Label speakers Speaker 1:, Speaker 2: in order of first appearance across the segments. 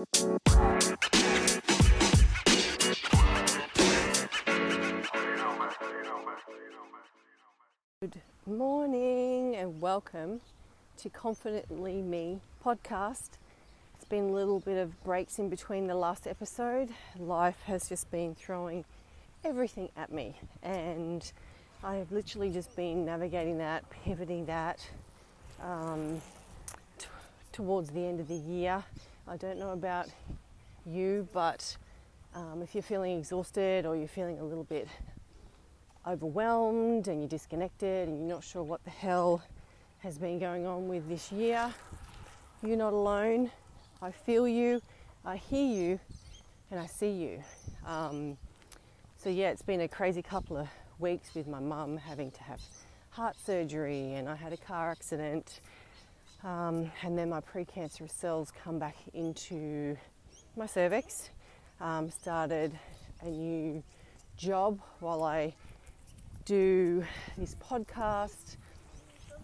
Speaker 1: Good morning and welcome to Confidently Me podcast. It's been a little bit of breaks in between the last episode. Life has just been throwing everything at me, and I have literally just been navigating that, pivoting that um, t- towards the end of the year. I don't know about you, but um, if you're feeling exhausted or you're feeling a little bit overwhelmed and you're disconnected and you're not sure what the hell has been going on with this year, you're not alone. I feel you, I hear you, and I see you. Um, so, yeah, it's been a crazy couple of weeks with my mum having to have heart surgery, and I had a car accident. Um, and then my precancerous cells come back into my cervix. Um, started a new job while I do this podcast.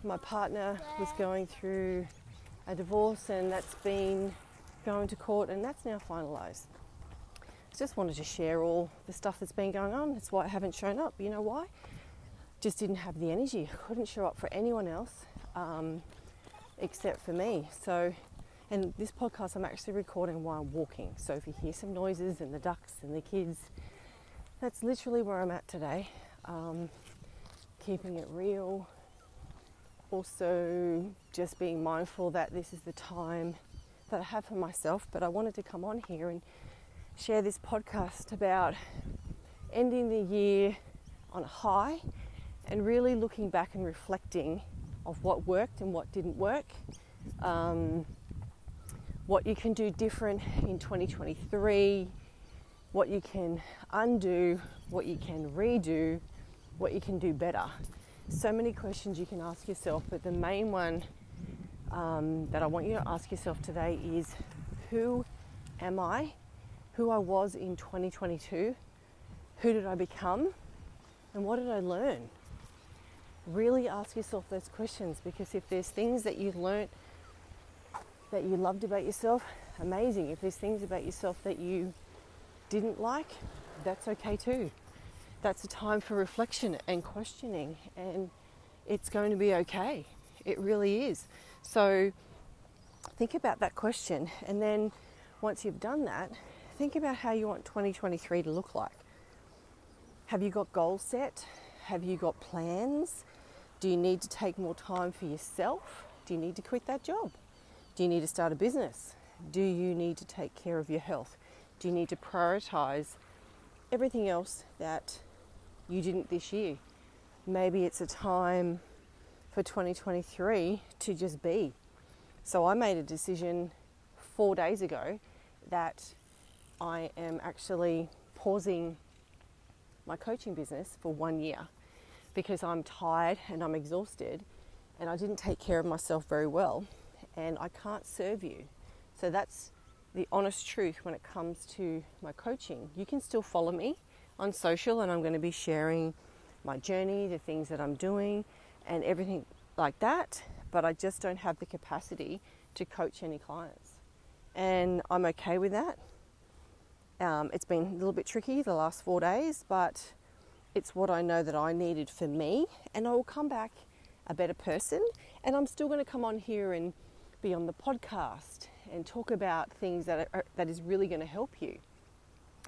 Speaker 1: My partner was going through a divorce, and that's been going to court, and that's now finalised. Just wanted to share all the stuff that's been going on. That's why I haven't shown up. You know why? Just didn't have the energy. Couldn't show up for anyone else um, except for me. So, and this podcast I'm actually recording while walking. So if you hear some noises and the ducks and the kids, that's literally where I'm at today. Um, keeping it real. Also, just being mindful that this is the time that I have for myself. But I wanted to come on here and share this podcast about ending the year on a high and really looking back and reflecting of what worked and what didn't work. Um, what you can do different in 2023, what you can undo, what you can redo, what you can do better. So many questions you can ask yourself, but the main one um, that I want you to ask yourself today is who am I? Who I was in 2022? Who did I become? And what did I learn? Really ask yourself those questions because if there's things that you've learned that you loved about yourself, amazing. If there's things about yourself that you didn't like, that's okay too that's a time for reflection and questioning, and it's going to be okay. It really is. So think about that question, and then once you've done that, think about how you want 2023 to look like. Have you got goals set? Have you got plans? Do you need to take more time for yourself? Do you need to quit that job? Do you need to start a business? Do you need to take care of your health? Do you need to prioritize everything else that you didn't this year. Maybe it's a time for 2023 to just be. So I made a decision four days ago that I am actually pausing my coaching business for one year because I'm tired and I'm exhausted and I didn't take care of myself very well and I can't serve you. So that's the honest truth when it comes to my coaching. You can still follow me on social and I'm going to be sharing my journey, the things that I'm doing, and everything like that. But I just don't have the capacity to coach any clients. And I'm okay with that. Um, it's been a little bit tricky the last four days, but it's what I know that I needed for me. And I will come back a better person. And I'm still going to come on here and be on the podcast and talk about things that, are, that is really going to help you.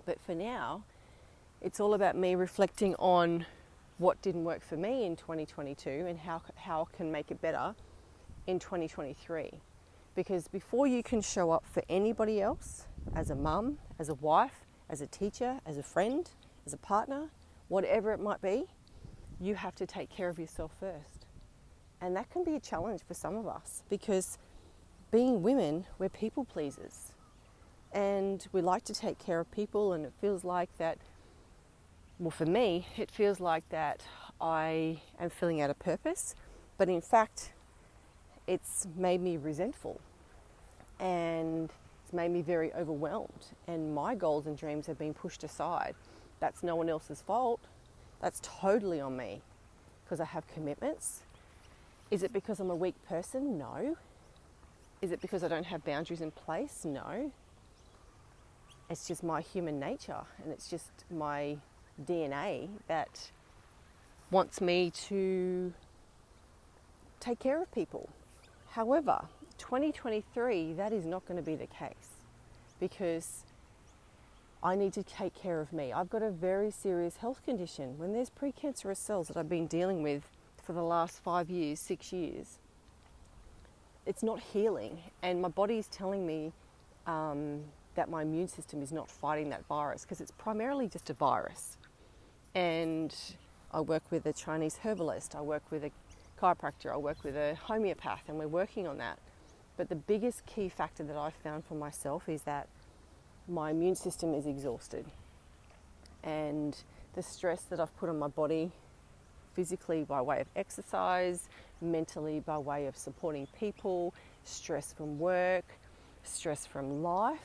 Speaker 1: But for now, it's all about me reflecting on what didn't work for me in 2022 and how, how I can make it better in 2023. Because before you can show up for anybody else, as a mum, as a wife, as a teacher, as a friend, as a partner, whatever it might be, you have to take care of yourself first. And that can be a challenge for some of us because being women, we're people pleasers. And we like to take care of people, and it feels like that well, for me, it feels like that I am filling out a purpose, but in fact, it's made me resentful and it's made me very overwhelmed. And my goals and dreams have been pushed aside. That's no one else's fault. That's totally on me because I have commitments. Is it because I'm a weak person? No. Is it because I don't have boundaries in place? No. it's just my human nature and it's just my DNA that wants me to take care of people. However, 2023, that is not going to be the case because I need to take care of me. I've got a very serious health condition. When there's precancerous cells that I've been dealing with for the last five years, six years, it's not healing, and my body is telling me um, that my immune system is not fighting that virus because it's primarily just a virus. And I work with a Chinese herbalist, I work with a chiropractor, I work with a homeopath, and we're working on that. But the biggest key factor that I've found for myself is that my immune system is exhausted. And the stress that I've put on my body physically by way of exercise, mentally by way of supporting people, stress from work, stress from life,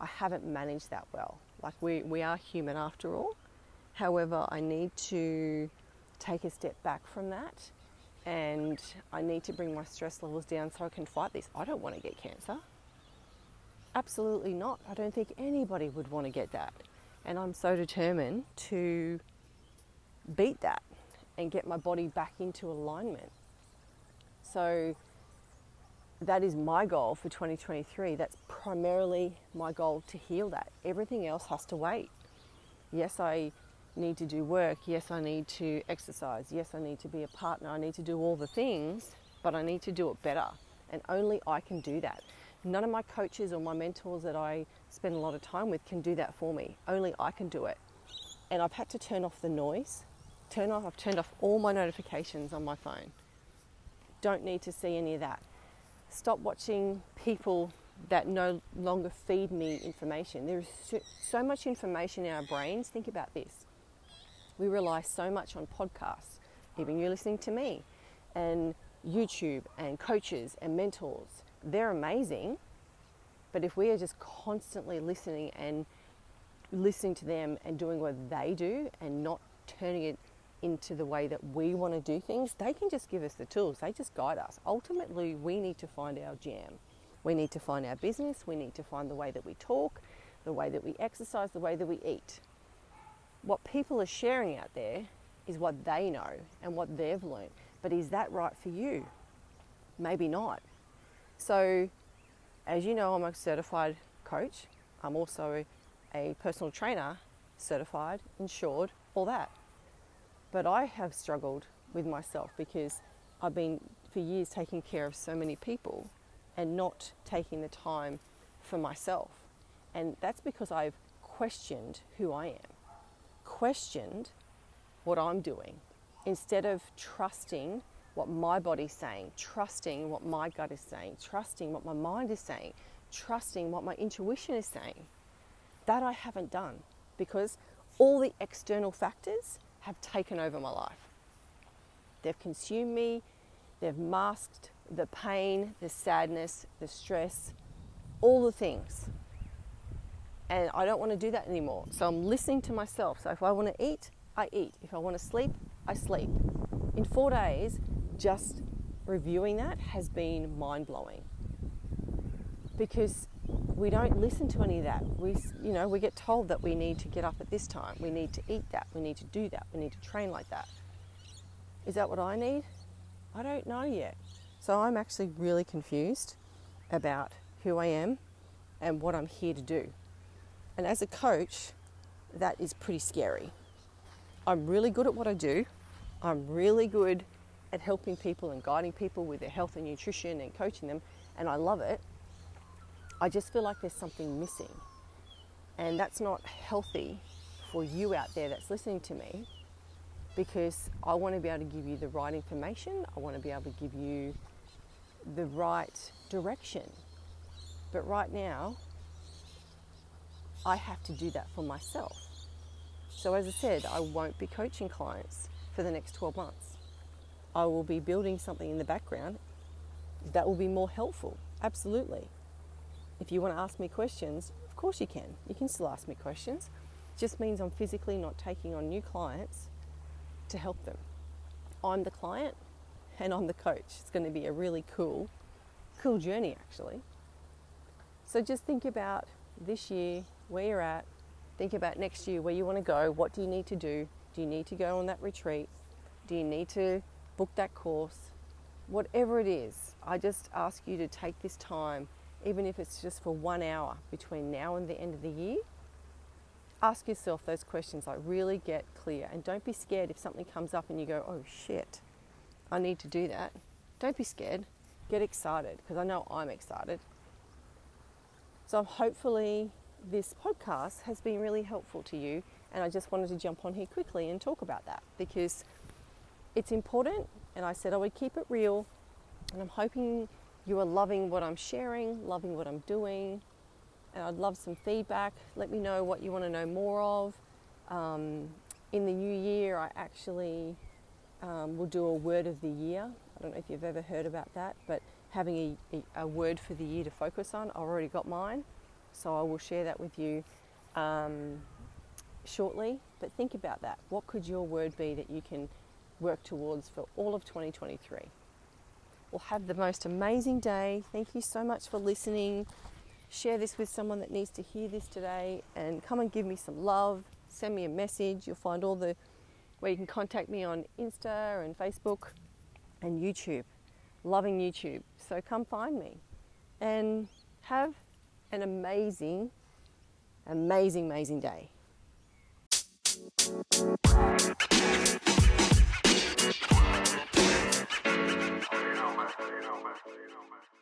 Speaker 1: I haven't managed that well. Like we, we are human after all. However, I need to take a step back from that and I need to bring my stress levels down so I can fight this. I don't want to get cancer. Absolutely not. I don't think anybody would want to get that. And I'm so determined to beat that and get my body back into alignment. So that is my goal for 2023. That's primarily my goal to heal that. Everything else has to wait. Yes, I need to do work. Yes, I need to exercise. Yes, I need to be a partner. I need to do all the things, but I need to do it better. And only I can do that. None of my coaches or my mentors that I spend a lot of time with can do that for me. Only I can do it. And I've had to turn off the noise. Turn off I've turned off all my notifications on my phone. Don't need to see any of that. Stop watching people that no longer feed me information. There is so, so much information in our brains. Think about this. We rely so much on podcasts, even you listening to me, and YouTube, and coaches and mentors they're amazing. But if we are just constantly listening and listening to them and doing what they do and not turning it into the way that we want to do things, they can just give us the tools. They just guide us. Ultimately, we need to find our jam. We need to find our business. We need to find the way that we talk, the way that we exercise, the way that we eat. What people are sharing out there is what they know and what they've learned. But is that right for you? Maybe not. So, as you know, I'm a certified coach. I'm also a personal trainer, certified, insured, all that. But I have struggled with myself because I've been for years taking care of so many people and not taking the time for myself. And that's because I've questioned who I am, questioned what I'm doing, instead of trusting what my body's saying, trusting what my gut is saying, trusting what my mind is saying, trusting what my intuition is saying. That I haven't done because all the external factors have taken over my life. They've consumed me, they've masked the pain, the sadness, the stress, all the things. And I don't want to do that anymore. So I'm listening to myself. So if I want to eat, I eat. If I want to sleep, I sleep. In four days, just reviewing that has been mind blowing because we don't listen to any of that. We, you know, we get told that we need to get up at this time, we need to eat that, we need to do that, we need to train like that. Is that what I need? I don't know yet. So I'm actually really confused about who I am and what I'm here to do. And as a coach, that is pretty scary. I'm really good at what I do. I'm really good at helping people and guiding people with their health and nutrition and coaching them, and I love it. I just feel like there's something missing. And that's not healthy for you out there that's listening to me because I want to be able to give you the right information, I want to be able to give you the right direction. But right now, I have to do that for myself. So, as I said, I won't be coaching clients for the next 12 months. I will be building something in the background that will be more helpful. Absolutely. If you want to ask me questions, of course you can. You can still ask me questions. It just means I'm physically not taking on new clients to help them. I'm the client and I'm the coach. It's going to be a really cool, cool journey actually. So just think about this year, where you're at. Think about next year, where you want to go. What do you need to do? Do you need to go on that retreat? Do you need to book that course? Whatever it is, I just ask you to take this time, even if it's just for one hour between now and the end of the year. Ask yourself those questions, like really get clear. And don't be scared if something comes up and you go, oh shit, I need to do that. Don't be scared. Get excited, because I know I'm excited. So hopefully this podcast has been really helpful to you and I just wanted to jump on here quickly and talk about that because it's important and I said I would keep it real and I'm hoping you are loving what I'm sharing, loving what I'm doing and I'd love some feedback. Let me know what you want to know more of. Um, in the new year, I actually um, will do a word of the year. I don't know if you've ever heard about that, but having a, a, a word for the year to focus on. I've already got mine, so I will share that with you um, shortly. But think about that. What could your word be that you can work towards for all of 2023? Well, have the most amazing day. Thank you so much for listening. Share this with someone that needs to hear this today and come and give me some love. Send me a message. You'll find all the where you can contact me on Insta and Facebook and YouTube loving YouTube. So come find me and have an amazing, amazing, amazing day. Man. You know, man.